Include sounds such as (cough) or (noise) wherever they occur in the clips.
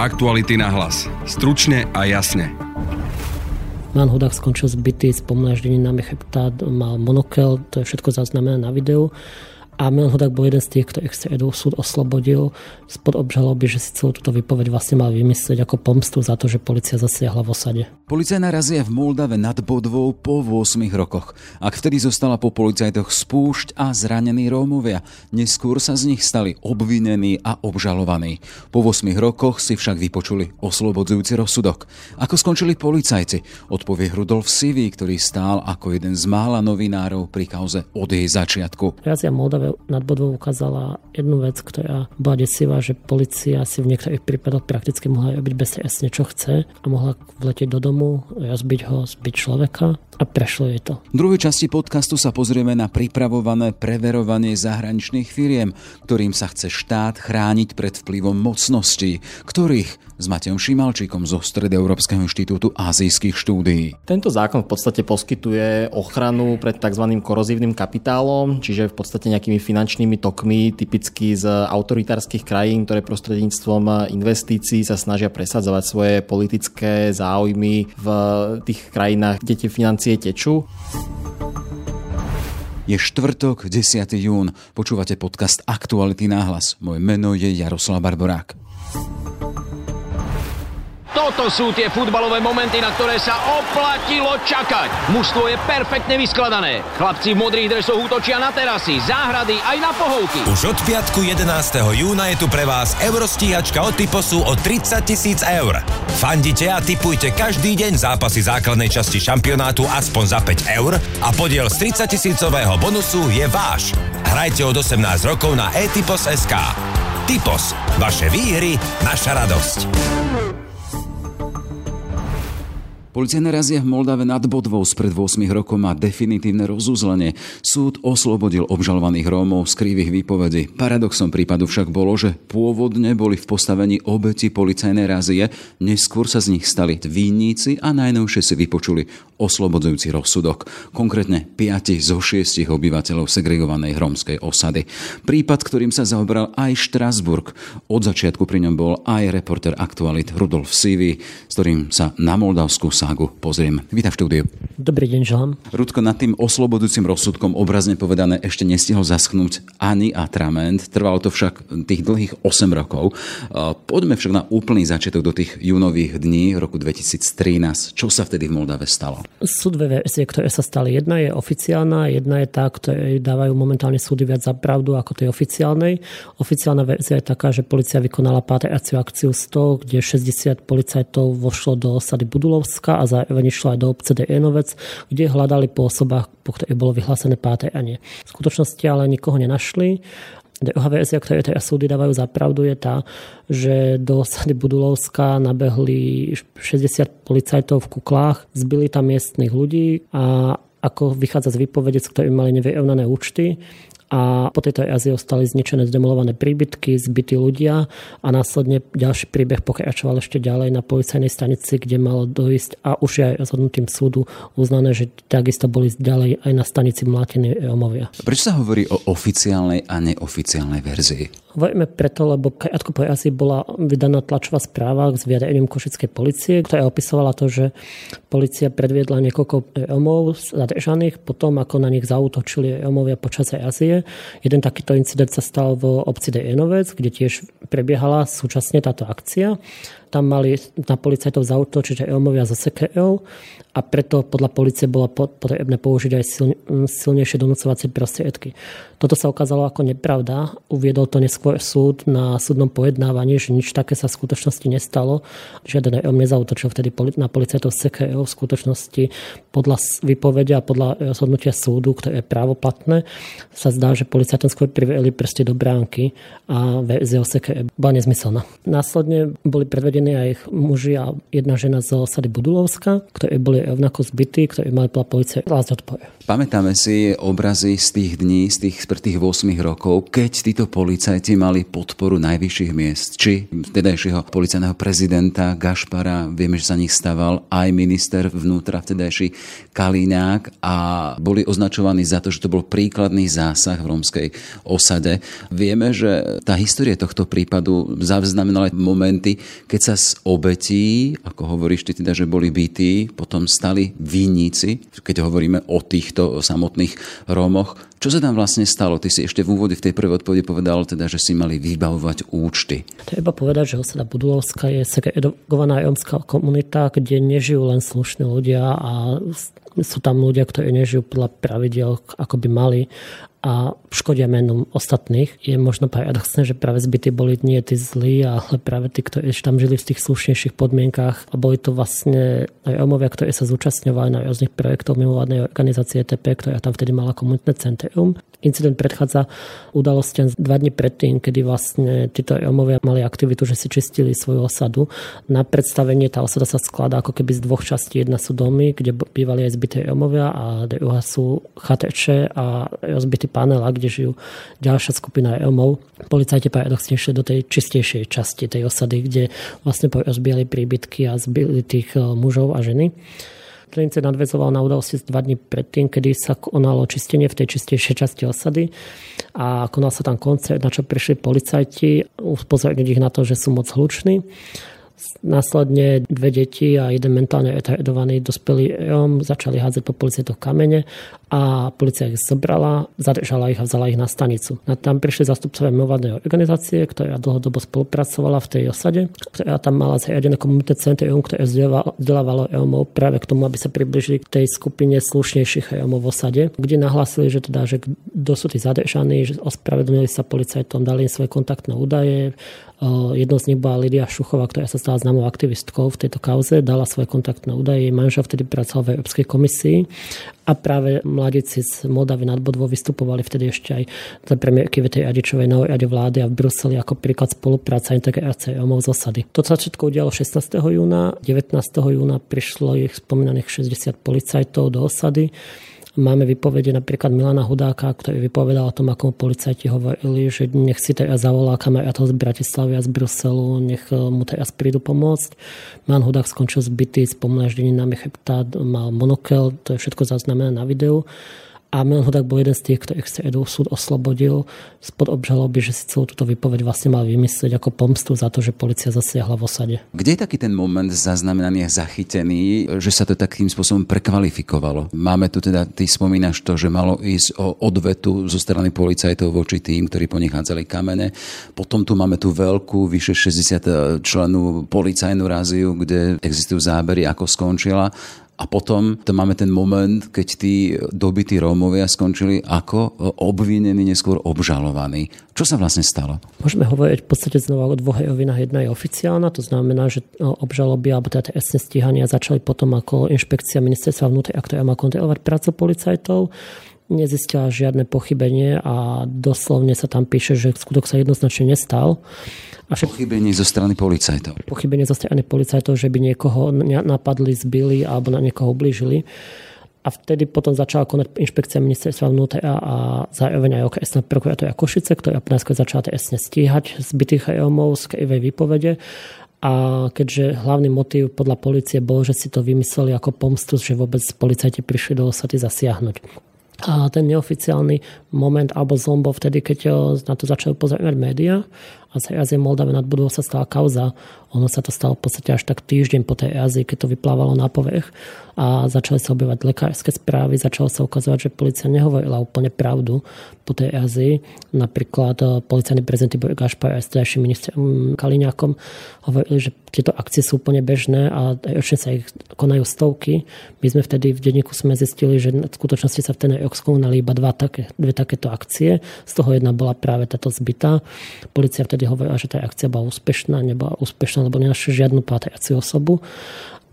Aktuality na hlas. Stručne a jasne. Milan Hudák skončil zbytý s pomlaždeninami cheptát, mal monokel, to je všetko zaznamené na videu a Milan Hudák bol jeden z tých, ktorých sa Edu súd oslobodil spod obžaloby, že si celú túto výpoveď vlastne mal vymyslieť ako pomstu za to, že policia zasiahla v osade. Policajná razia v Moldave nad Bodvou po 8 rokoch. Ak vtedy zostala po policajtoch spúšť a zranení Rómovia, neskôr sa z nich stali obvinení a obžalovaní. Po 8 rokoch si však vypočuli oslobodzujúci rozsudok. Ako skončili policajci? Odpovie Rudolf Sivý, ktorý stál ako jeden z mála novinárov pri kauze od jej začiatku. Razia Moldave nad Bodvou ukázala jednu vec, ktorá bola desivá, že policia si v niektorých prípadoch prakticky mohla robiť bezstresne, čo chce a mohla vletieť do domu, rozbiť ho, zbiť človeka a prešlo jej to. V druhej časti podcastu sa pozrieme na pripravované preverovanie zahraničných firiem, ktorým sa chce štát chrániť pred vplyvom mocností, ktorých s Matejom Šimalčíkom zo Stredoeurópskeho inštitútu azijských štúdií. Tento zákon v podstate poskytuje ochranu pred tzv. korozívnym kapitálom, čiže v podstate nejakými finančnými tokmi, typicky z autoritárskych krajín, ktoré prostredníctvom investícií sa snažia presadzovať svoje politické záujmy v tých krajinách, kde tie financie tečú. Je štvrtok, 10. jún. Počúvate podcast Aktuality náhlas. Moje meno je Jaroslav Barborák. Toto sú tie futbalové momenty, na ktoré sa oplatilo čakať. Mužstvo je perfektne vyskladané. Chlapci v modrých dresoch útočia na terasy, záhrady aj na pohovky. Už od piatku 11. júna je tu pre vás eurostíhačka od Typosu o 30 tisíc eur. Fandite a typujte každý deň zápasy základnej časti šampionátu aspoň za 5 eur a podiel z 30 tisícového bonusu je váš. Hrajte od 18 rokov na etypos.sk. Typos. Vaše výhry, naša radosť. Policajná razia v Moldave nad Bodvou spred 8 rokov má definitívne rozuzlenie. Súd oslobodil obžalovaných Rómov z krivých výpovedí. Paradoxom prípadu však bolo, že pôvodne boli v postavení obeti policajnej razie, neskôr sa z nich stali vinníci a najnovšie si vypočuli oslobodzujúci rozsudok. Konkrétne 5 zo 6 obyvateľov segregovanej rómskej osady. Prípad, ktorým sa zaobral aj Štrasburg. Od začiatku pri ňom bol aj reporter aktualit Rudolf Sivy, s ktorým sa na Moldavsku ságu pozriem. Vítam v štúdiu. Dobrý deň, želám. Rudko, nad tým oslobodujúcim rozsudkom obrazne povedané ešte nestihol zaschnúť ani atrament. Trvalo to však tých dlhých 8 rokov. Poďme však na úplný začiatok do tých júnových dní roku 2013. Čo sa vtedy v Moldave stalo? Sú dve verzie, ktoré sa stali. Jedna je oficiálna, jedna je tá, ktoré dávajú momentálne súdy viac za pravdu ako tej oficiálnej. Oficiálna verzia je taká, že policia vykonala pátraciu akciu 100, kde 60 policajtov vošlo do osady Budulovska Slovenska a zároveň išlo aj do obce Dejenovec, kde hľadali po osobách, po ktorých bolo vyhlásené pátranie. V skutočnosti ale nikoho nenašli Druhá verzia, ktoré teda súdy dávajú za pravdu, je tá, že do osady Budulovska nabehli 60 policajtov v kuklách, zbili tam miestnych ľudí a ako vychádza z výpovede, ktorí mali nevyrovnané účty, a po tejto jazy ostali zničené zdemolované príbytky, zbytí ľudia a následne ďalší príbeh pokračoval ešte ďalej na policajnej stanici, kde malo dojsť a už aj rozhodnutým súdu uznané, že takisto boli ďalej aj na stanici mlátení Rómovia. Prečo sa hovorí o oficiálnej a neoficiálnej verzii? Hovoríme preto, lebo krátko po jazy bola vydaná tlačová správa s vyjadrením košickej policie, ktorá opisovala to, že policia predviedla niekoľko Rómov zadržaných potom, ako na nich zautočili Rómovia počas Jeden takýto incident sa stal v obci Dejenovec, kde tiež prebiehala súčasne táto akcia. Tam mali na policajtov zautočiť aj Elmovia zo SKL a preto podľa policie bolo potrebné použiť aj silnejšie donúcovacie prostriedky. Toto sa ukázalo ako nepravda. Uviedol to neskôr súd na súdnom pojednávaní, že nič také sa v skutočnosti nestalo. Žiaden EOM nezautočil vtedy na policajtov CKO. V skutočnosti podľa vypovedia a podľa rozhodnutia súdu, ktoré je právoplatné, sa zdá, že policajtom skôr priveli prste do bránky a verzia CKE bola nezmyselná. Následne boli predvedení aj muži a jedna žena z osady Budulovska, ktorí boli rovnako zbytí, ktorí mali podľa policie vlásť odpoje. Pamätáme si obrazy z tých dní, z tých tých 8 rokov, keď títo policajti mali podporu najvyšších miest, či vtedajšieho policajného prezidenta Gašpara, vieme, že sa nich staval aj minister vnútra vtedajší Kalínák a boli označovaní za to, že to bol príkladný zásah v rómskej osade. Vieme, že tá história tohto prípadu zaznamenala momenty, keď sa z obetí, ako hovoríš ty teda, že boli bytí, potom stali vinníci, keď hovoríme o týchto samotných Rómoch. Čo sa tam vlastne stalo? Ty si ešte v úvode v tej prvej odpovedi povedal, teda, že si mali vybavovať účty. Treba povedať, že osada Budulovská je segregovaná rómska komunita, kde nežijú len slušní ľudia a sú tam ľudia, ktorí nežijú podľa pravidel, ako by mali a škodia menom ostatných. Je možno paradoxné, že práve zbytí boli nie tí zlí, ale práve tí, ktorí tam žili v tých slušnejších podmienkách a boli to vlastne aj Romovia, ktorí sa zúčastňovali na rôznych projektov mimovládnej organizácie ETP, ktorá tam vtedy mala komunitné centrum. Incident predchádza udalostiam dva dní predtým, kedy vlastne títo Romovia mali aktivitu, že si čistili svoju osadu. Na predstavenie tá osada sa skladá ako keby z dvoch častí. Jedna sú domy, kde bývali aj zbyté Romovia a druhá sú chateče a rozbitý panel, kde žijú ďalšia skupina Romov. Policajti paradoxne išli do tej čistejšej časti tej osady, kde vlastne rozbili príbytky a zbili tých eh, mužov a ženy. Trince nadvezoval na udalosti dva dní predtým, kedy sa konalo čistenie v tej čistejšej časti osady a konal sa tam koncert, na čo prišli policajti upozorniť ich na to, že sú moc hluční Následne dve deti a jeden mentálne retardovaný dospelý Rom začali hádzať po policajtoch kamene a policia ich zobrala, zadržala ich a vzala ich na stanicu. A tam prišli zastupcovia mimovládnej organizácie, ktorá dlhodobo spolupracovala v tej osade, ktorá tam mala zriadené komunitné centrum, ktoré vzdelávalo Romov práve k tomu, aby sa približili k tej skupine slušnejších Romov v osade, kde nahlásili, že teda, že kto sú tí zadržaní, že ospravedlnili sa policajtom, dali im svoje kontaktné údaje, Jednou z nich bola Lidia Šuchová, ktorá sa stala známou aktivistkou v tejto kauze, dala svoje kontaktné údaje. Jej manžel vtedy pracoval v Európskej komisii a práve mladíci z Moldavy nad Bodvou vystupovali vtedy ešte aj za premiérky Vetej Adičovej novej rade vlády a v Bruseli ako príklad spolupráca integrácie Romov z osady. To sa všetko udialo 16. júna. 19. júna prišlo ich spomínaných 60 policajtov do osady Máme vypovede napríklad Milana Hudáka, ktorý vypovedal o tom, ako policajti hovorili, že nech si teraz zavolá kamarátov z Bratislavy a z Bruselu, nech eh, mu teraz prídu pomôcť. Milan Hudák skončil zbytý s pomlaždeninami chrbta, mal monokel, to je všetko zaznamené na videu. A Milan Hudák bol jeden z tých, ktorých stredu súd oslobodil spod obžaloby, že si celú túto výpoveď vlastne mal vymyslieť ako pomstu za to, že policia zasiahla v osade. Kde je taký ten moment zaznamenaný a zachytený, že sa to takým spôsobom prekvalifikovalo? Máme tu teda, ty spomínaš to, že malo ísť o odvetu zo strany policajtov voči tým, ktorí ponechádzali kamene. Potom tu máme tú veľkú, vyše 60 členú policajnú ráziu, kde existujú zábery, ako skončila a potom to máme ten moment, keď tí dobití Rómovia skončili ako obvinení, neskôr obžalovaní. Čo sa vlastne stalo? Môžeme hovoriť v podstate znova o dvoch rovinách. Jedna je oficiálna, to znamená, že obžaloby alebo teda trestné stíhania začali potom ako inšpekcia ministerstva vnútra, ktorá má kontrolovať prácu policajtov nezistila žiadne pochybenie a doslovne sa tam píše, že skutok sa jednoznačne nestal. A však... Pochybenie zo strany policajtov. Pochybenie zo strany policajtov, že by niekoho napadli, zbili alebo na niekoho ublížili. A vtedy potom začala konať inšpekcia ministerstva vnútra a zároveň aj okresná prokuratúra Košice, ktorá najskôr začala trestne stíhať zbytých Rómov z krivej výpovede. A keďže hlavný motív podľa policie bol, že si to vymysleli ako pomstu, že vôbec policajti prišli do osady zasiahnuť. A ten neoficiálny moment alebo zlom bol vtedy, keď na to začali pozerať médiá a z Eazie Moldave nad budovou sa stala kauza. Ono sa to stalo v podstate až tak týždeň po tej Eazii, keď to vyplávalo na povrch a začali sa objavať lekárske správy, začalo sa ukazovať, že policia nehovorila úplne pravdu po tej Eazii. Napríklad eh, policajný prezident Tibor Gašpar a starší minister mm, Kaliňákom hovorili, že tieto akcie sú úplne bežné a ročne sa ich konajú stovky. My sme vtedy v denníku sme zistili, že v skutočnosti sa v ten rok skonali iba dva také, dve takéto akcie. Z toho jedna bola práve táto zbytá. Policia vtedy vtedy hovorila, že tá akcia bola úspešná, nebola úspešná, lebo nenašli žiadnu pátraciu osobu.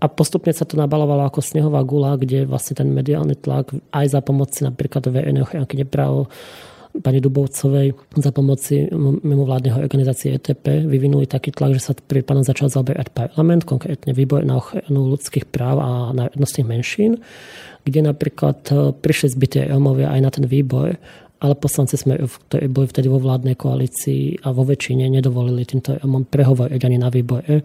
A postupne sa to nabalovalo ako snehová gula, kde vlastne ten mediálny tlak aj za pomoci napríklad verejnej ochránky nepráv pani Dubovcovej za pomoci mimovládneho organizácie ETP vyvinuli taký tlak, že sa prípadom začal zaoberať parlament, konkrétne výbor na ochranu ľudských práv a národnostných menšín, kde napríklad eh, prišli zbyté Rómovia aj na ten výbor ale poslanci sme, ktorí boli vtedy vo vládnej koalícii a vo väčšine nedovolili týmto prehovoriť ani na výbore.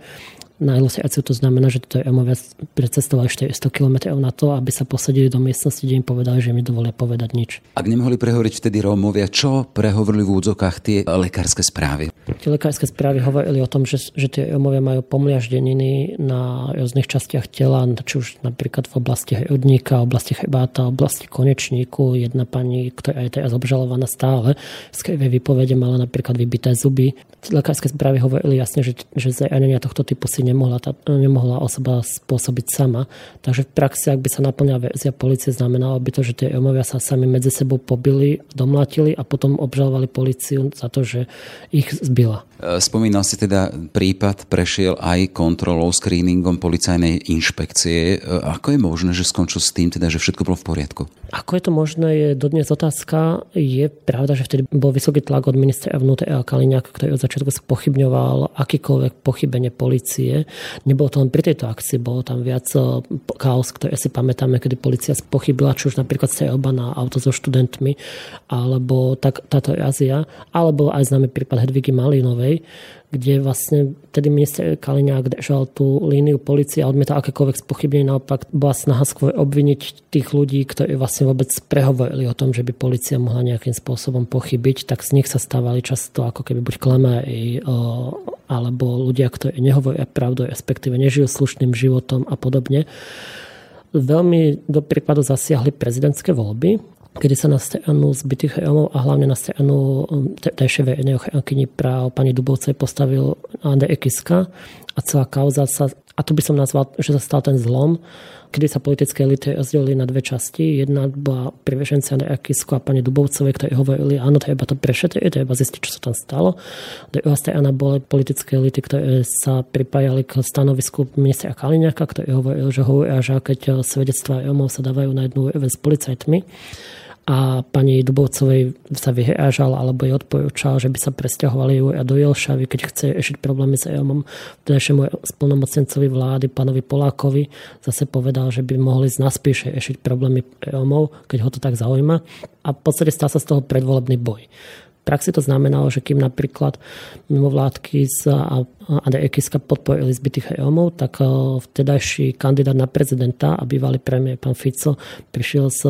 Na ilustráciu to znamená, že to Emovia precestovali 400 km na to, aby sa posadili do miestnosti, kde im povedali, že mi dovolia povedať nič. Ak nemohli prehovoriť vtedy Rómovia, čo prehovorili v údzokách tie lekárske správy? Tie lekárske správy hovorili o tom, že, že tie Rómovia majú pomliaždeniny na rôznych častiach tela, či už napríklad v oblasti hrudníka, oblasti chrbáta, oblasti konečníku. Jedna pani, ktorá je teraz obžalovaná stále, z výpovede mala napríklad vybité zuby. Lekárske správy hovorili jasne, že, že zranenia tohto typu si nemohla, tá, nemohla osoba spôsobiť sama. Takže v praxi, ak by sa naplňala verzia policie, znamenalo by to, že tie Romovia sa sami medzi sebou pobili, domlatili a potom obžalovali policiu za to, že ich zbila. E, spomínal si teda, prípad prešiel aj kontrolou, screeningom policajnej inšpekcie. E, ako je možné, že skončil s tým, teda, že všetko bolo v poriadku? Ako je to možné, je dodnes otázka. Je pravda, že vtedy bol vysoký tlak od ministra vnútra Kaliňáka, ktorý od začiatku pochybňoval akýkoľvek pochybenie policie. Nebolo to len pri tejto akcii, bolo tam viac e, chaos, ktoré si pamätáme, kedy policia pochybila, či už napríklad strelba na auto so študentmi, alebo tak, táto Azia, alebo aj známy prípad Hedvigy Malinovej, kde vlastne tedy minister Kaliňák držal tú líniu policie a odmietal akékoľvek spochybnenie. Naopak bola snaha skôr obviniť tých ľudí, ktorí vlastne vôbec prehovorili o tom, že by policia mohla nejakým spôsobom pochybiť, tak z nich sa stávali často ako keby buď klamári alebo ľudia, ktorí nehovoria pravdu, respektíve nežijú slušným životom a podobne. Veľmi do prípadu zasiahli prezidentské voľby, kedy sa na stranu zbytých Rómov a hlavne na stranu um, terajšej verejnej ochránkyni práv pani Dubovcej postavil Andrej Kiska a celá kauza sa, a tu by som nazval, že sa stal ten zlom, kedy sa politické elity rozdelili na dve časti. Jedna bola priveženci Andreja Kisku a pani Dubovcovej, ktorí hovorili, áno, treba to prešetriť, treba zistiť, čo sa tam stalo. Druhá strana boli politické elity, ktoré sa pripájali k stanovisku ministra Kaliňaka, ktorý hovoril, že hovoria, že keď svedectvá Romov sa dávajú na jednu úroveň s policajtmi, a pani Dubovcovej sa vyhrážal alebo jej odporúčal, že by sa presťahovali ju a do Jelšavy, keď chce riešiť problémy s EOMom. Vtedajšiemu spolnomocnencovi vlády, pánovi Polákovi, zase povedal, že by mohli z nás riešiť problémy EOMov, keď ho to tak zaujíma. A v podstate stal sa z toho predvolebný boj praxi to znamenalo, že kým napríklad mimovládky Andrej Kiska podporili zbytých Rómov, tak eh, vtedajší kandidát na prezidenta a bývalý premiér pán Fico prišiel s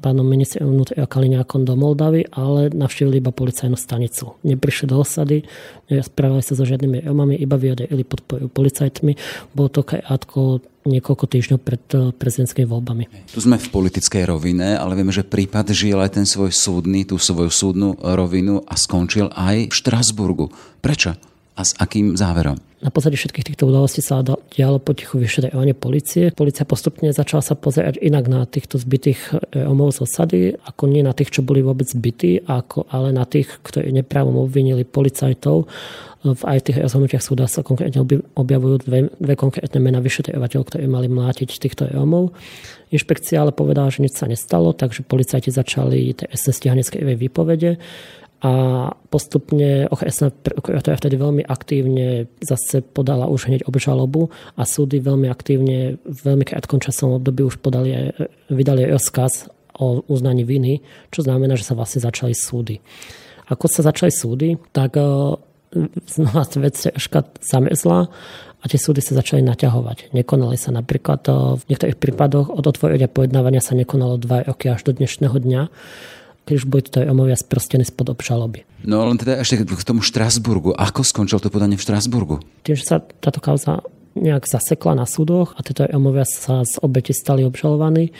pánom ministrom vnútra Kaliňákom do Moldavy, ale navštívili iba policajnú stanicu. Neprišli do osady, nesprávali sa so žiadnymi Romami, iba vyjadrili podporu policajtmi. Bolo to krátko niekoľko týždňov pred eh, prezidentskými voľbami. Tu sme v politickej rovine, ale vieme, že prípad žil aj ten svoj súdny, tú svoju súdnu rovinu a skončil aj v Štrasburgu. Prečo? A s akým záverom? Na pozadí všetkých týchto udalostí sa dialo potichu vyšetrovanie policie. Polícia postupne začala sa pozerať inak na týchto zbytých Romov z osady, ako nie na tých, čo boli vôbec zbytí, ako, ale na tých, ktorí neprávom obvinili policajtov. V aj tých rozhodnutiach súda sa konkrétne objavujú dve, dve konkrétne mená vyšetrovateľov, ktorí mali mlátiť týchto Romov. Inšpekcia ale povedala, že nič sa nestalo, takže policajti začali trestné stíhanie z výpovede a postupne okresná prokuratúra vtedy veľmi aktívne zase podala už hneď obžalobu a súdy veľmi aktívne v veľmi krátkom časovom období už podali, vydali rozkaz o uznaní viny, čo znamená, že sa vlastne začali súdy. Ako sa začali súdy, tak e, znova vec troška zamrzla a tie súdy sa začali naťahovať. Nekonali sa napríklad e, v niektorých prípadoch od otvorenia pojednávania sa nekonalo dva roky až do dnešného dňa boli tutaj omovia sprostení spod obžaloby. No len teda ešte k tomu Štrasburgu. Ako skončil to podanie v Štrasburgu? Že sa táto kauza nejak zasekla na súdoch a tieto omovia sa z obete stali obžalovaní,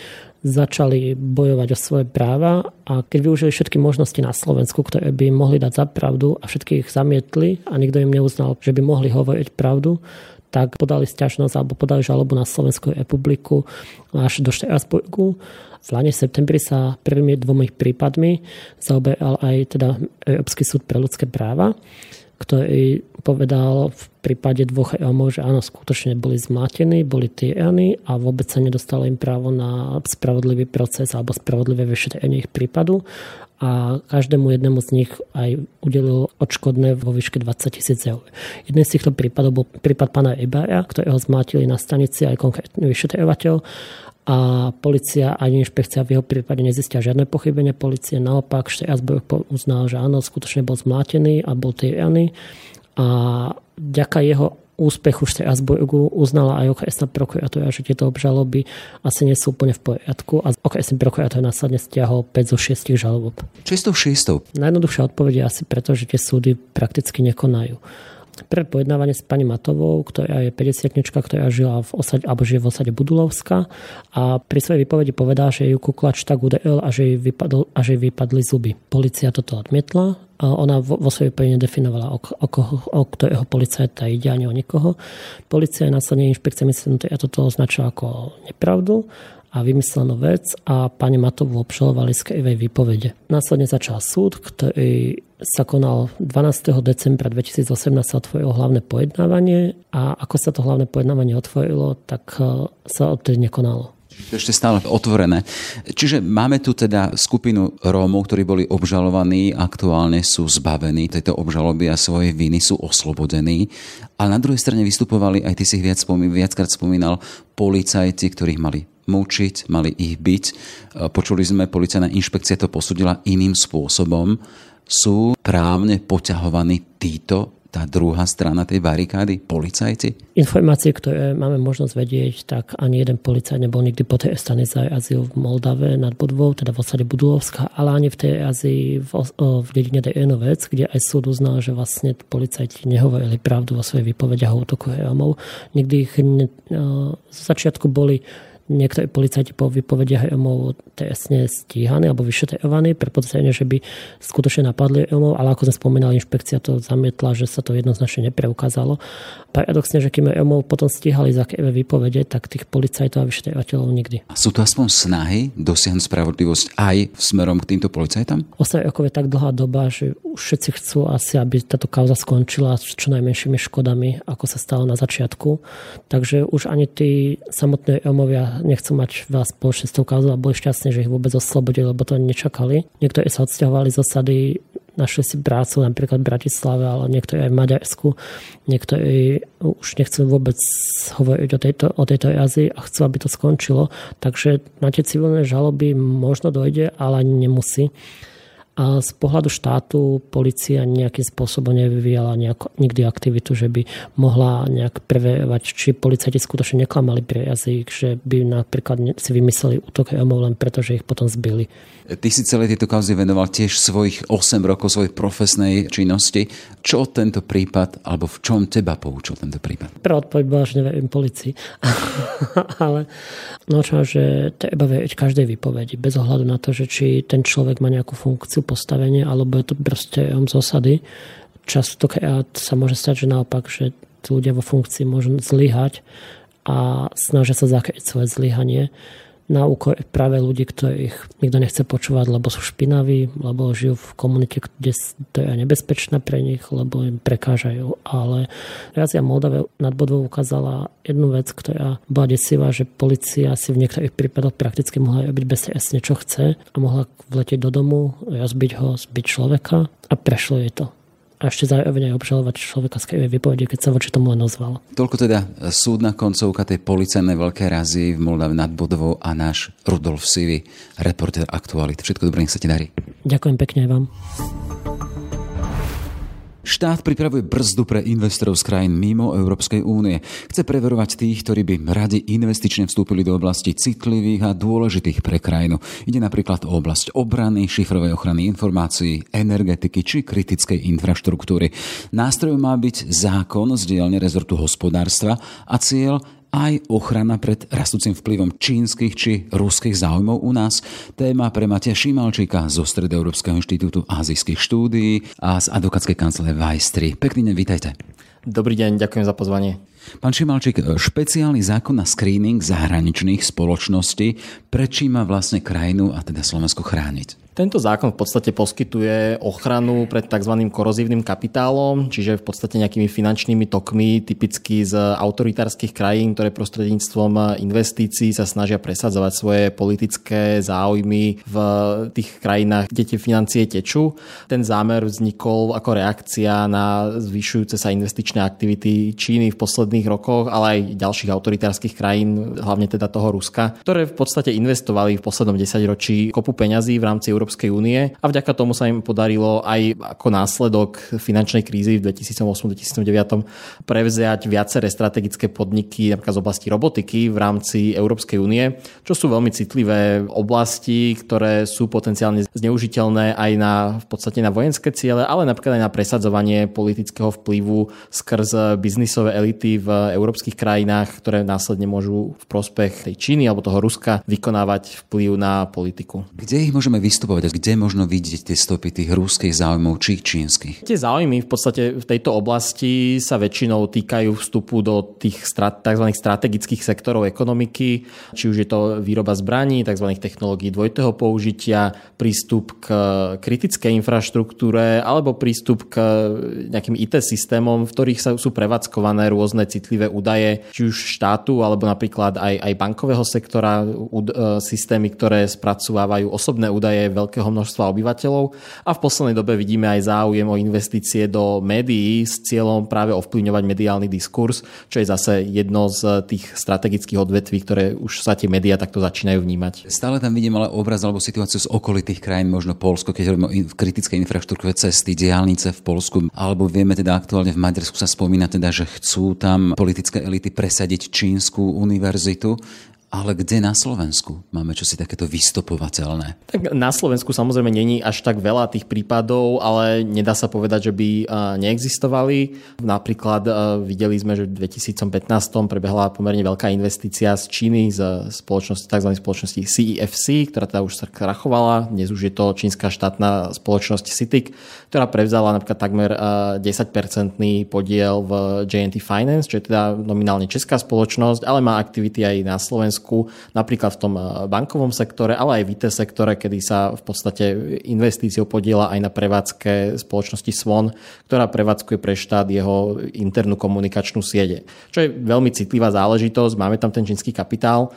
začali bojovať o svoje práva a keď využili všetky možnosti na Slovensku, ktoré by mohli dať za pravdu a všetky ich zamietli a nikto im neuznal, že by mohli hovoriť pravdu, tak podali stiažnosť alebo podali žalobu na Slovensku republiku až do Štrasburgu. V Lane septembri sa prvými dvomi prípadmi zaoberal aj teda Európsky súd pre ľudské práva, ktorý povedal v prípade dvoch Rómov, že áno, skutočne boli zmátení, boli týraní a vôbec sa nedostalo im právo na spravodlivý proces alebo spravodlivé vyšetrenie ich prípadu a každému jednému z nich aj udelil odškodné vo výške 20 tisíc eur. Jedným z týchto prípadov bol prípad pána Ibara, ktorého zmátili na stanici aj konkrétny vyšetrovateľ a policia ani inšpekcia v jeho prípade nezistia žiadne pochybenie policie. Naopak Štrasburg uznal, že áno, skutočne bol zmlátený a bol týraný a ďaká jeho úspechu Štrasburgu uznala aj okresná prokuratúra, že tieto obžaloby asi nie sú úplne v poriadku a okresný prokurátor následne stiahol 5 zo 6 žalob. Čistou šestou? Najjednoduchšia odpoveď je asi preto, že tie súdy prakticky nekonajú pre pojednávanie s pani Matovou, ktorá je 50 ktorá žila v osade, alebo žije v osade Budulovska a pri svojej výpovedi povedala, že ju kuklač tak uderil a že jej, vypadl, a že jej vypadli zuby. Polícia toto odmietla a ona vo, vo svojej výpovedi nedefinovala, o, o, koho, o ktorého policajta ide ani o nikoho. Polícia je následne inšpekcia ja toto označila ako nepravdu a vymyslenú vec a pani Matovu obžalovali z krivej výpovede. Následne začal súd, ktorý sa konal 12. decembra 2018 sa otvorilo hlavné pojednávanie a ako sa to hlavné pojednávanie otvorilo, tak e, sa odtedy nekonalo. To ešte stále otvorené. Čiže máme tu teda skupinu Rómov, ktorí boli obžalovaní, aktuálne sú zbavení tejto obžaloby a svojej viny, sú oslobodení. A na druhej strane vystupovali, aj ty si ich viac spomí, viackrát spomínal, policajti, ktorých mali mučiť, mali ich byť. E, počuli sme, policajná inšpekcia to posudila iným spôsobom. Sú právne poťahovaní títo tá druhá strana tej barikády, policajti? Informácie, ktoré máme možnosť vedieť, tak ani jeden policajt nebol nikdy potrestaný za azyl v Moldave nad Budvou, teda v osade Budulovská, ale ani v tej Azii v, v dedine Dejenovec, kde aj súd uznal, že vlastne policajti nehovorili pravdu vo svojej výpovedi a útoku Rómov. Nikdy ich ne, z začiatku boli niektorí policajti po vypovediach Romov trestne stíhaní alebo vyšetrovaní pre podozrenie, že by skutočne napadli Romov, ale ako sme spomínali, inšpekcia to zamietla, že sa to jednoznačne nepreukázalo. Paradoxne, že kým Romov potom stíhali za výpovede, tak tých policajtov a vyšetrovateľov nikdy. Sú to aspoň snahy dosiahnuť spravodlivosť aj smerom k týmto policajtom? 8 rokov je tak dlhá doba, že už všetci chcú asi, aby táto kauza skončila s čo najmenšími škodami, ako sa stalo na začiatku. Takže už ani tí samotní Romovia nechcú mať veľa spoločne s tou kauzou a boli šťastní, že ich vôbec oslobodili, lebo to nečakali. Niektorí sa odsťahovali z osady, našli si prácu napríklad v Bratislave, ale niektorí aj v Maďarsku. Niektorí už nechcú vôbec hovoriť o tejto, o tejto jazy a chcú, aby to skončilo. Takže na tie civilné žaloby možno dojde, ale nemusí. A z pohľadu štátu policia nejakým spôsobom nevyvíjala nejako, nikdy aktivitu, že by mohla nejak preverovať, či policajti skutočne neklamali pri jazyk, že by napríklad si vymysleli útok Romov len preto, že ich potom zbili. Ty si celé tieto kauzy venoval tiež svojich 8 rokov svojej profesnej činnosti. Čo tento prípad, alebo v čom teba poučil tento prípad? Prvá odpoveď bola, že neviem policii. (laughs) Ale no čo, že treba veriť každej výpovedi, bez ohľadu na to, že či ten človek má nejakú funkciu, postavenie, alebo je to proste z osady. Častokrát sa môže stať, že naopak, že ľudia vo funkcii môžu zlyhať a snažia sa zakryť svoje zlyhanie na úkor práve ľudí, ktorých nikto nechce počúvať, lebo sú špinaví, lebo žijú v komunite, kde to je nebezpečné pre nich, lebo im prekážajú. Ale Razia Moldave nad Bodvou ukázala jednu vec, ktorá bola desivá, že policia si v niektorých prípadoch prakticky mohla robiť beztrestne, čo chce a mohla vletieť do domu, rozbiť ho, zbiť človeka a prešlo jej to a ešte zároveň aj obžalovať človeka z krivej výpovede, keď sa voči tomu len ozval. Toľko teda súdna koncovka tej policajnej veľkej razy v Moldave nad Bodovou a náš Rudolf Sivy, reporter Aktualit. Všetko dobré, nech sa ti darí. Ďakujem pekne aj vám. Štát pripravuje brzdu pre investorov z krajín mimo Európskej únie. Chce preverovať tých, ktorí by radi investične vstúpili do oblasti citlivých a dôležitých pre krajinu. Ide napríklad o oblasť obrany, šifrovej ochrany informácií, energetiky či kritickej infraštruktúry. Nástrojom má byť zákon z dielne rezortu hospodárstva a cieľ aj ochrana pred rastúcim vplyvom čínskych či ruských záujmov u nás. Téma pre Matia Šimalčíka zo Stredoeurópskeho inštitútu azijských štúdií a z advokátskej kancelárie Vajstri. Pekný deň, vítajte. Dobrý deň, ďakujem za pozvanie. Pán Šimalčík, špeciálny zákon na screening zahraničných spoločností, prečí má vlastne krajinu a teda Slovensko chrániť? Tento zákon v podstate poskytuje ochranu pred tzv. korozívnym kapitálom, čiže v podstate nejakými finančnými tokmi, typicky z autoritárskych krajín, ktoré prostredníctvom investícií sa snažia presadzovať svoje politické záujmy v tých krajinách, kde tie financie tečú. Ten zámer vznikol ako reakcia na zvyšujúce sa investičné aktivity Číny v posledných rokoch, ale aj ďalších autoritárskych krajín, hlavne teda toho Ruska, ktoré v podstate investovali v poslednom desaťročí kopu peňazí v rámci Európskej únie a vďaka tomu sa im podarilo aj ako následok finančnej krízy v 2008-2009 prevziať viaceré strategické podniky napríklad z oblasti robotiky v rámci Európskej únie, čo sú veľmi citlivé oblasti, ktoré sú potenciálne zneužiteľné aj na, v podstate na vojenské ciele, ale napríklad aj na presadzovanie politického vplyvu skrz biznisové elity v európskych krajinách, ktoré následne môžu v prospech tej Číny alebo toho Ruska vykonávať vplyv na politiku. Kde ich môžeme vystupovať a kde možno vidieť tie stopy tých ruských záujmov či čínskych? Tie záujmy v podstate v tejto oblasti sa väčšinou týkajú vstupu do tých tzv. strategických sektorov ekonomiky, či už je to výroba zbraní, tzv. technológií dvojitého použitia, prístup k kritickej infraštruktúre alebo prístup k nejakým IT systémom, v ktorých sa, sú prevádzkované rôzne citlivé údaje, či už štátu alebo napríklad aj, aj bankového sektora, e, systémy, ktoré spracovávajú osobné údaje veľkého množstva obyvateľov. A v poslednej dobe vidíme aj záujem o investície do médií s cieľom práve ovplyvňovať mediálny diskurs, čo je zase jedno z tých strategických odvetví, ktoré už sa tie médiá takto začínajú vnímať. Stále tam vidím ale obraz alebo situáciu z okolitých krajín, možno Polsko, keď hovoríme o kritickej infraštruktúre cesty, diálnice v Polsku, alebo vieme teda aktuálne v Maďarsku sa spomína teda, že chcú tam politické elity presadiť čínsku univerzitu. Ale kde na Slovensku máme čosi takéto vystopovateľné? Tak na Slovensku samozrejme není až tak veľa tých prípadov, ale nedá sa povedať, že by neexistovali. Napríklad videli sme, že v 2015 prebehla pomerne veľká investícia z Číny, z spoločnosti, tzv. spoločnosti CEFC, ktorá teda už sa krachovala. Dnes už je to čínska štátna spoločnosť CITIC, ktorá prevzala napríklad takmer 10-percentný podiel v JNT Finance, čo je teda nominálne česká spoločnosť, ale má aktivity aj na Slovensku Slovensku, napríklad v tom eh, bankovom sektore, ale aj v IT sektore, kedy sa v podstate investíciou podiela aj na prevádzke spoločnosti Svon, ktorá prevádzkuje pre štát jeho internú komunikačnú siede. Čo je veľmi citlivá záležitosť, máme tam ten čínsky kapitál.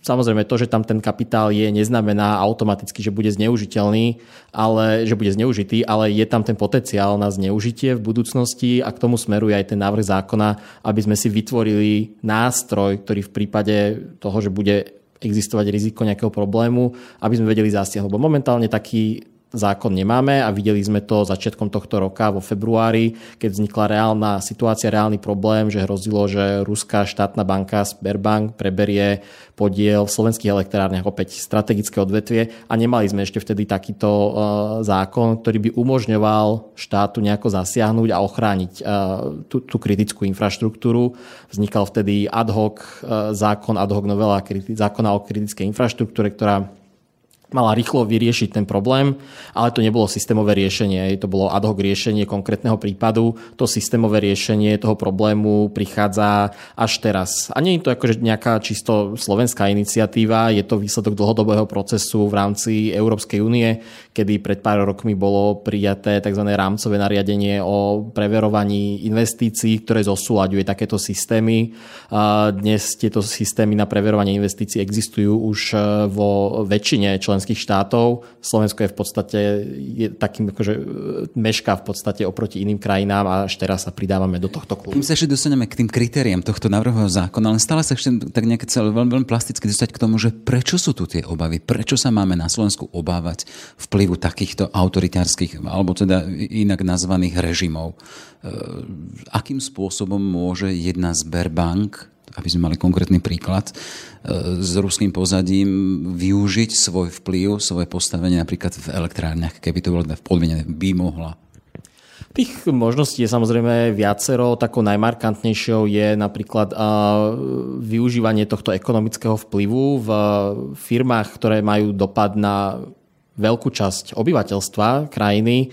Samozrejme to, že tam ten kapitál je, neznamená automaticky, že bude zneužiteľný, ale že bude zneužitý, ale je tam ten potenciál na zneužitie v budúcnosti a k tomu smeruje aj ten návrh zákona, aby sme si vytvorili nástroj, ktorý v prípade toho, že bude existovať riziko nejakého problému, aby sme vedeli zasiahnuť. Lebo momentálne taký zákon nemáme a videli sme to začiatkom tohto roka vo februári, keď vznikla reálna situácia, reálny problém, že hrozilo, že ruská štátna banka Sberbank preberie podiel v slovenských elektrárniach, opäť strategické odvetvie a nemali sme ešte vtedy takýto uh, zákon, ktorý by umožňoval štátu nejako zasiahnuť a ochrániť uh, tú, tú kritickú infraštruktúru. Vznikal vtedy ad hoc uh, zákon, ad hoc novela zákona o kritickej infraštruktúre, ktorá mala rýchlo vyriešiť ten problém, ale to nebolo systémové riešenie, to bolo ad hoc riešenie konkrétneho prípadu. To systémové riešenie toho problému prichádza až teraz. A nie je to akože nejaká čisto slovenská iniciatíva, je to výsledok dlhodobého procesu v rámci Európskej únie, kedy pred pár rokmi bolo prijaté tzv. rámcové nariadenie o preverovaní investícií, ktoré zosúľaďuje takéto systémy. Dnes tieto systémy na preverovanie investícií existujú už vo väčšine členských členských štátov. Slovensko je v podstate je takým, akože e, meška v podstate oproti iným krajinám a až teraz sa pridávame do tohto klubu. My sa ešte dostaneme k tým kritériám tohto návrhového zákona, ale stále sa ešte tak nejaké celé veľmi, veľmi plasticky dostať k tomu, že prečo sú tu tie obavy, prečo sa máme na Slovensku obávať vplyvu takýchto autoritárskych, alebo teda inak nazvaných režimov. E, akým spôsobom môže jedna Sberbank aby sme mali konkrétny príklad, e, s ruským pozadím využiť svoj vplyv, svoje postavenie napríklad v elektrárniach, keby to bolo v podmienené, by mohla. Tých možností je samozrejme viacero. Takou najmarkantnejšou je napríklad využívanie tohto ekonomického vplyvu v firmách, ktoré majú dopad na veľkú časť obyvateľstva krajiny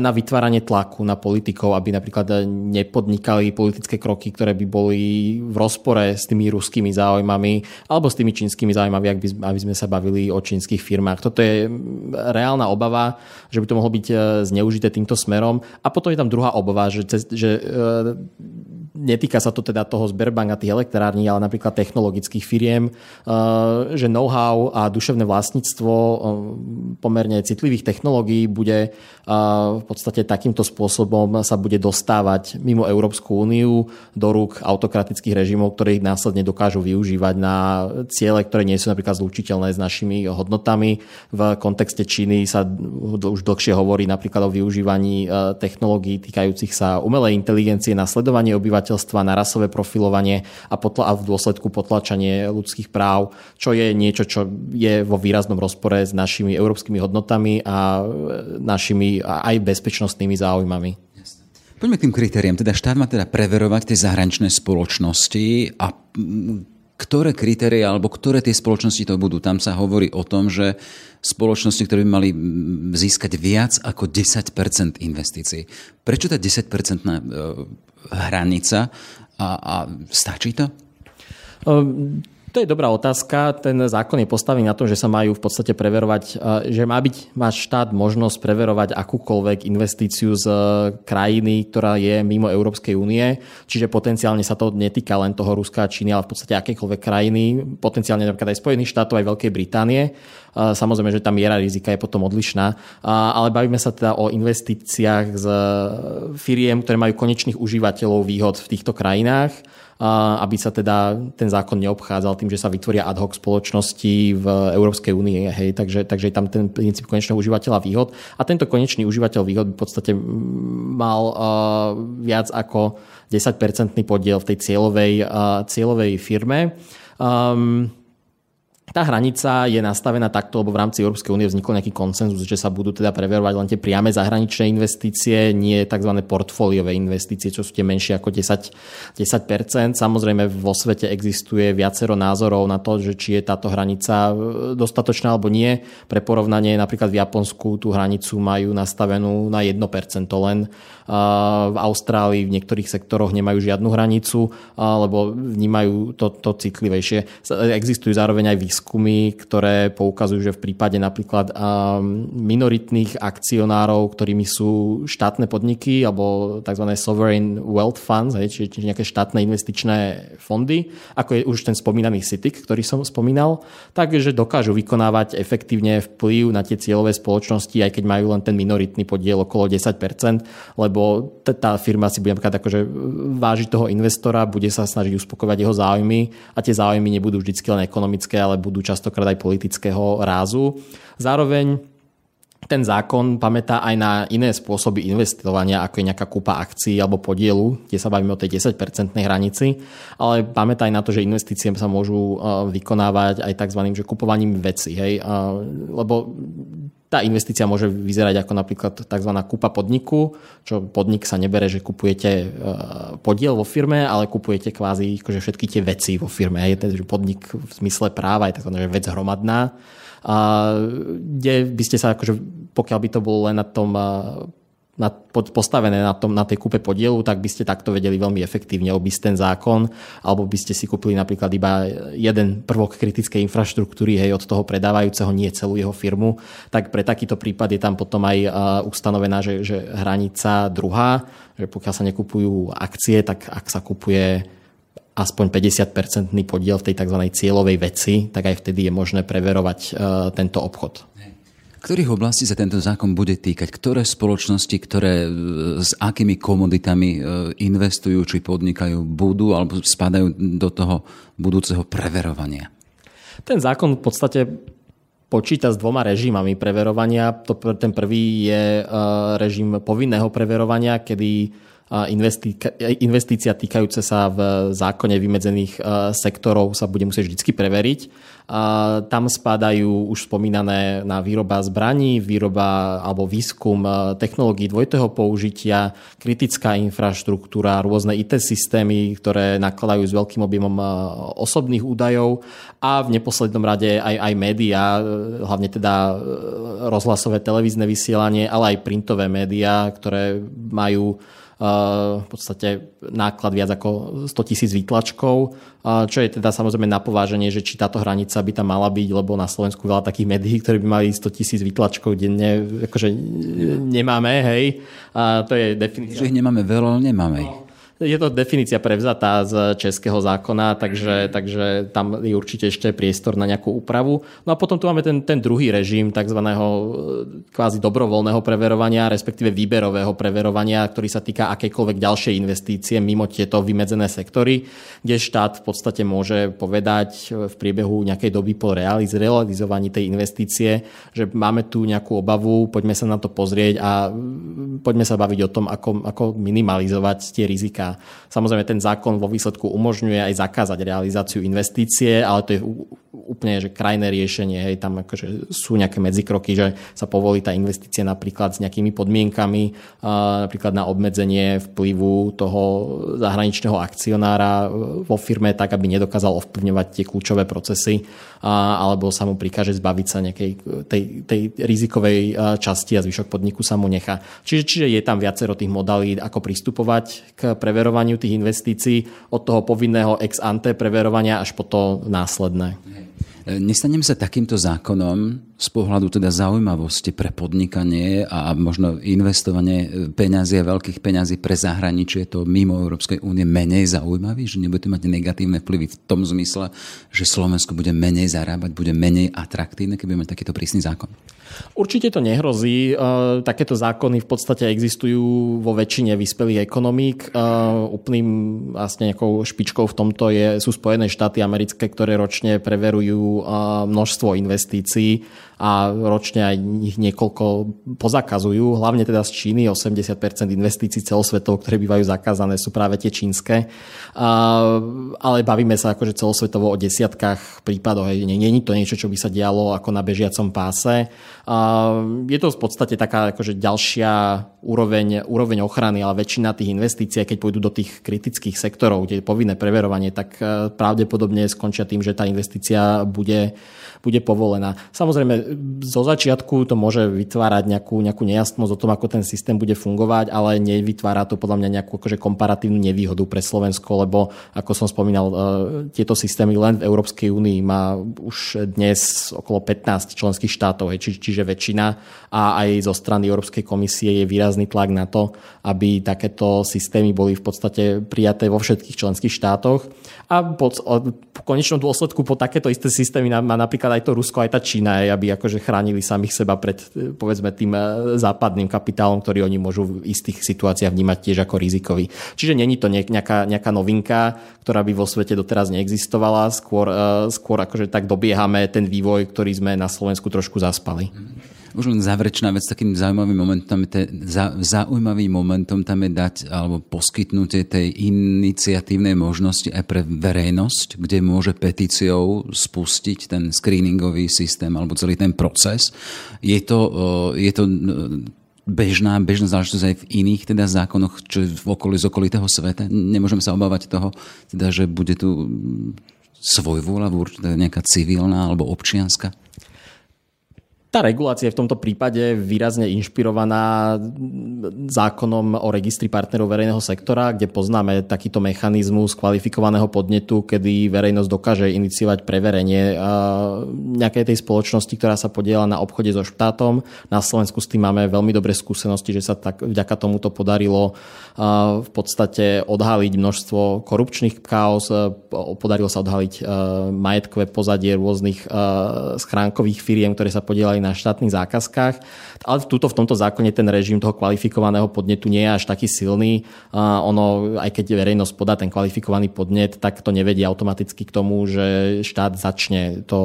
na vytváranie tlaku na politikov, aby napríklad nepodnikali politické kroky, ktoré by boli v rozpore s tými ruskými záujmami alebo s tými čínskymi záujmami, aby sme sa bavili o čínskych firmách. Toto je reálna obava, že by to mohlo byť e, zneužité týmto smerom. A potom je tam druhá obava, že, že e, netýka sa to teda toho Sberbank a tých elektrární, ale napríklad technologických firiem, že know-how a duševné vlastníctvo pomerne citlivých technológií bude v podstate takýmto spôsobom sa bude dostávať mimo Európsku úniu do rúk autokratických režimov, ktoré ich následne dokážu využívať na ciele, ktoré nie sú napríklad zlučiteľné s našimi hodnotami. V kontexte Číny sa už dlhšie hovorí napríklad o využívaní technológií týkajúcich sa umelej inteligencie na sledovanie obyvateľstva, na rasové profilovanie a, potla- a v dôsledku potlačanie ľudských práv, čo je niečo, čo je vo výraznom rozpore s našimi európskymi hodnotami a e, našimi aj bezpečnostnými záujmami. Poďme k tým kritériám. Teda štát má teda preverovať tie zahraničné spoločnosti a ktoré kritéria alebo ktoré tie spoločnosti to budú. Tam sa hovorí o tom, že spoločnosti, ktoré by mali získať viac ako 10% investícií. Prečo tá 10 e, hranica a, a stačí to? Um to je dobrá otázka. Ten zákon je postavený na tom, že sa majú v podstate preverovať, e, že má byť máš štát možnosť preverovať akúkoľvek investíciu z e, krajiny, ktorá je mimo Európskej únie. Čiže potenciálne sa to netýka len toho Ruska a Číny, ale v podstate akékoľvek krajiny, potenciálne napríklad aj Spojených štátov, aj Veľkej Británie. E, samozrejme, že tá miera rizika je potom odlišná. Ale bavíme sa teda o investíciách z firiem, ktoré majú konečných užívateľov výhod v týchto krajinách aby sa teda ten zákon neobchádzal tým, že sa vytvoria ad hoc spoločnosti v Európskej únie. Hej, takže, takže je tam ten princíp konečného užívateľa výhod. A tento konečný užívateľ výhod by v podstate mal viac ako 10-percentný podiel v tej cieľovej, cieľovej firme. Um, tá hranica je nastavená takto, lebo v rámci Európskej únie vznikol nejaký konsenzus, že sa budú teda preverovať len tie priame zahraničné investície, nie tzv. portfóliové investície, čo sú tie menšie ako 10, 10%. Samozrejme vo svete existuje viacero názorov na to, že či je táto hranica e, dostatočná alebo nie. Pre porovnanie napríklad v Japonsku tú hranicu majú nastavenú na 1% len v Austrálii v niektorých sektoroch nemajú žiadnu hranicu, lebo vnímajú to, to citlivejšie. Existujú zároveň aj výskumy, ktoré poukazujú, že v prípade napríklad minoritných akcionárov, ktorými sú štátne podniky alebo tzv. sovereign wealth funds, čiže, nejaké štátne investičné fondy, ako je už ten spomínaný CITIC, ktorý som spomínal, takže dokážu vykonávať efektívne vplyv na tie cieľové spoločnosti, aj keď majú len ten minoritný podiel okolo 10%, lebo tá firma si bude napríklad akože vážiť toho investora, bude sa snažiť uspokojovať jeho záujmy a tie záujmy nebudú vždy len ekonomické, ale budú častokrát aj politického rázu. Zároveň ten zákon pamätá aj na iné spôsoby investovania, ako je nejaká kúpa akcií alebo podielu, kde sa bavíme o tej 10-percentnej hranici, ale pamätá aj na to, že investície sa môžu vykonávať aj tzv. Že kupovaním veci. Hej? Lebo tá investícia môže vyzerať ako napríklad tzv. kúpa podniku, čo podnik sa nebere, že kupujete e, podiel vo firme, ale kupujete kvázi akože všetky tie veci vo firme. Je ten podnik v zmysle práva je tzv. vec hromadná, a kde by ste sa, akože, pokiaľ by to bolo len na tom na, postavené na, tom, na tej kúpe podielu, tak by ste takto vedeli veľmi efektívne obísť ten zákon, alebo by ste si kúpili napríklad iba jeden prvok kritickej infraštruktúry hej, od toho predávajúceho, nie celú jeho firmu, tak pre takýto prípad je tam potom aj uh, ustanovená, že, že hranica druhá, že pokiaľ sa nekupujú akcie, tak ak sa kupuje aspoň 50-percentný podiel v tej tzv. cieľovej veci, tak aj vtedy je možné preverovať uh, tento obchod. Ktorých oblastí sa tento zákon bude týkať? Ktoré spoločnosti, ktoré e, s akými komoditami e, investujú či podnikajú, budú alebo spadajú do toho budúceho preverovania? Ten zákon v podstate počíta s dvoma režimami preverovania. Ten prvý je e, režim povinného preverovania, kedy investícia týkajúce sa v zákone vymedzených sektorov sa bude musieť vždy preveriť. Tam spadajú už spomínané na výroba zbraní, výroba alebo výskum e, technológií dvojitého použitia, kritická infraštruktúra, rôzne IT systémy, ktoré nakladajú s veľkým objemom e, osobných údajov. A v neposlednom rade aj, aj médiá, e, hlavne teda rozhlasové televízne vysielanie, ale aj printové médiá, ktoré majú v podstate náklad viac ako 100 tisíc výtlačkov, čo je teda samozrejme na pováženie, že či táto hranica by tam mala byť, lebo na Slovensku veľa takých médií, ktorí by mali 100 tisíc výtlačkov denne, akože nemáme, hej. A to je definitívne. Že ich nemáme veľa, ale nemáme ich. No. Je to definícia prevzatá z českého zákona, takže, takže tam je určite ešte priestor na nejakú úpravu. No a potom tu máme ten, ten druhý režim tzv. E, kvázi dobrovoľného preverovania, respektíve výberového preverovania, ktorý sa týka akejkoľvek ďalšej investície mimo tieto vymedzené sektory, kde štát v podstate môže povedať v priebehu nejakej doby po realiz- realizovaní tej investície, že máme tu nejakú obavu, poďme sa na to pozrieť a poďme sa baviť o tom, ako, ako minimalizovať tie rizika. Samozrejme, ten zákon vo výsledku umožňuje aj zakázať realizáciu investície, ale to je úplne že krajné riešenie. Hej, tam akože sú nejaké medzikroky, že sa povolí tá investícia napríklad s nejakými podmienkami, napríklad na obmedzenie vplyvu toho zahraničného akcionára vo firme tak, aby nedokázal ovplyvňovať tie kľúčové procesy, alebo sa mu prikáže zbaviť sa nejakej tej, tej rizikovej časti a zvyšok podniku sa mu nechá. Čiže, čiže je tam viacero tých modalít, ako pristupovať k preverovaniu tých investícií od toho povinného ex ante preverovania až po to následné. Nestanem sa takýmto zákonom z pohľadu teda zaujímavosti pre podnikanie a možno investovanie peňazí a veľkých peňazí pre zahraničie to mimo Európskej únie menej zaujímavý, že nebude mať negatívne vplyvy v tom zmysle, že Slovensko bude menej zarábať, bude menej atraktívne, keby mať takýto prísny zákon? Určite to nehrozí. E, takéto zákony v podstate existujú vo väčšine vyspelých ekonomík. E, úplným vlastne nejakou špičkou v tomto je, sú Spojené štáty americké, ktoré ročne preverujú e, množstvo investícií a ročne aj ich niekoľko pozakazujú, hlavne teda z Číny, 80% investícií celosvetov, ktoré bývajú zakázané, sú práve tie čínske. Ale bavíme sa akože celosvetovo o desiatkách prípadov, nie je to niečo, čo by sa dialo ako na bežiacom páse. Je to v podstate taká akože ďalšia úroveň, úroveň ochrany, ale väčšina tých investícií, keď pôjdu do tých kritických sektorov, kde je povinné preverovanie, tak e, pravdepodobne skončia tým, že tá investícia bude bude povolená. Samozrejme, zo začiatku to môže vytvárať nejakú, nejakú nejasnosť o tom, ako ten systém bude fungovať, ale nevytvára to podľa mňa nejakú akože komparatívnu nevýhodu pre Slovensko, lebo ako som spomínal, e, tieto systémy len v Európskej únii má už dnes okolo 15 členských štátov, či, čiže väčšina a aj zo strany Európskej komisie je výrazný tlak na to, aby takéto systémy boli v podstate prijaté vo všetkých členských štátoch. A po, v konečnom dôsledku po takéto isté systémy má napríklad aj to Rusko, aj tá Čína, aby akože chránili samých seba pred povedzme tým e, západným kapitálom, ktorý oni môžu v istých situáciách vnímať tiež ako rizikový. Čiže není to nejaká, nejaká novinka, ktorá by vo svete doteraz neexistovala, skôr, e, skôr akože tak dobiehame ten vývoj, ktorý sme na Slovensku trošku zaspali. Už len záverečná vec, takým zaujímavým momentom, te, za, zaujímavým momentom tam je dať alebo poskytnutie tej iniciatívnej možnosti aj pre verejnosť, kde môže petíciou spustiť ten screeningový systém alebo celý ten proces. Je to, je to bežná, bežná záležitosť aj v iných teda zákonoch, čo je v okolí z okolitého sveta. Nemôžeme sa obávať toho, teda, že bude tu svojvôľa, nejaká civilná alebo občianska? Tá regulácia je v tomto prípade výrazne inšpirovaná zákonom o registri partnerov verejného sektora, kde poznáme takýto mechanizmus kvalifikovaného podnetu, kedy verejnosť dokáže iniciovať preverenie nejakej tej spoločnosti, ktorá sa podiela na obchode so štátom. Na Slovensku s tým máme veľmi dobré skúsenosti, že sa tak vďaka tomuto podarilo v podstate odhaliť množstvo korupčných chaos, podarilo sa odhaliť majetkové pozadie rôznych schránkových firiem, ktoré sa podielali na štátnych zákazkách. Ale tuto v tomto zákone ten režim toho kvalifikovaného podnetu nie je až taký silný. Ono, aj keď verejnosť podá ten kvalifikovaný podnet, tak to nevedie automaticky k tomu, že štát začne to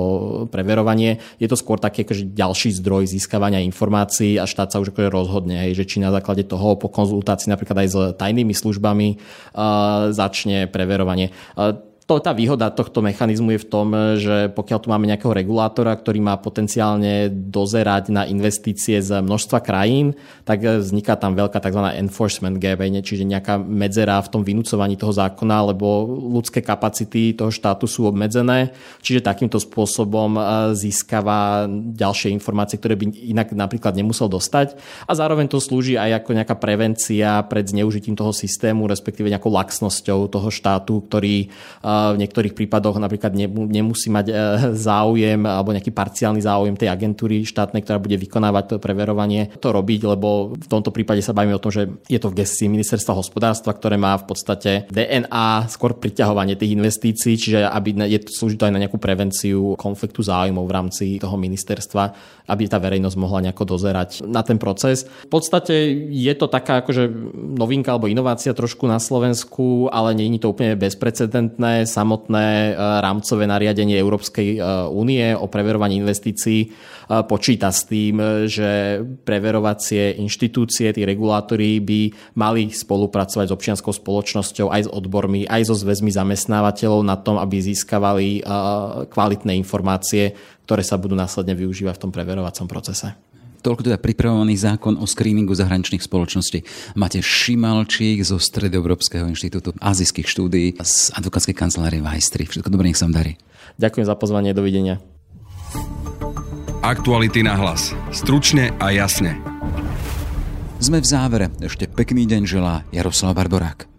preverovanie. Je to skôr taký akože ďalší zdroj získavania informácií a štát sa už akože rozhodne, hej, že či na základe toho po konzultácii napríklad aj s tajnými službami uh, začne preverovanie. Uh, to, tá výhoda tohto mechanizmu je v tom, že pokiaľ tu máme nejakého regulátora, ktorý má potenciálne dozerať na investície z množstva krajín, tak vzniká tam veľká tzv. enforcement gap, čiže nejaká medzera v tom vynúcovaní toho zákona, lebo ľudské kapacity toho štátu sú obmedzené, čiže takýmto spôsobom e, získava ďalšie informácie, ktoré by inak napríklad nemusel dostať. A zároveň to slúži aj ako nejaká prevencia pred zneužitím toho systému, respektíve nejakou laxnosťou toho štátu, ktorý e, v niektorých prípadoch napríklad nemusí mať záujem alebo nejaký parciálny záujem tej agentúry štátnej, ktorá bude vykonávať to preverovanie, to robiť, lebo v tomto prípade sa bavíme o tom, že je to v gestii ministerstva hospodárstva, ktoré má v podstate DNA, skôr priťahovanie tých investícií, čiže aby je, slúži to aj na nejakú prevenciu konfliktu záujmov v rámci toho ministerstva, aby tá verejnosť mohla nejako dozerať na ten proces. V podstate je to taká akože novinka alebo inovácia trošku na Slovensku, ale nie je to úplne bezprecedentné. Samotné e, rámcové nariadenie Európskej e, únie o preverovaní investícií e, počíta s tým, že preverovacie inštitúcie, tí regulátori by mali spolupracovať s občianskou spoločnosťou aj s odbormi, aj so zväzmi zamestnávateľov na tom, aby získavali kvalitné informácie, ktoré sa budú následne využívať v tom preverovacom procese. Toľko teda pripravovaný zákon o screeningu zahraničných spoločností. Máte Šimalčík zo Stredoeurópskeho inštitútu azijských štúdií z advokátskej kancelárie Vajstri. Všetko dobré, nech sa vám darí. Ďakujem za pozvanie, dovidenia. Aktuality na hlas. Stručne a jasne. Sme v závere. Ešte pekný deň želá Jaroslav Barborák.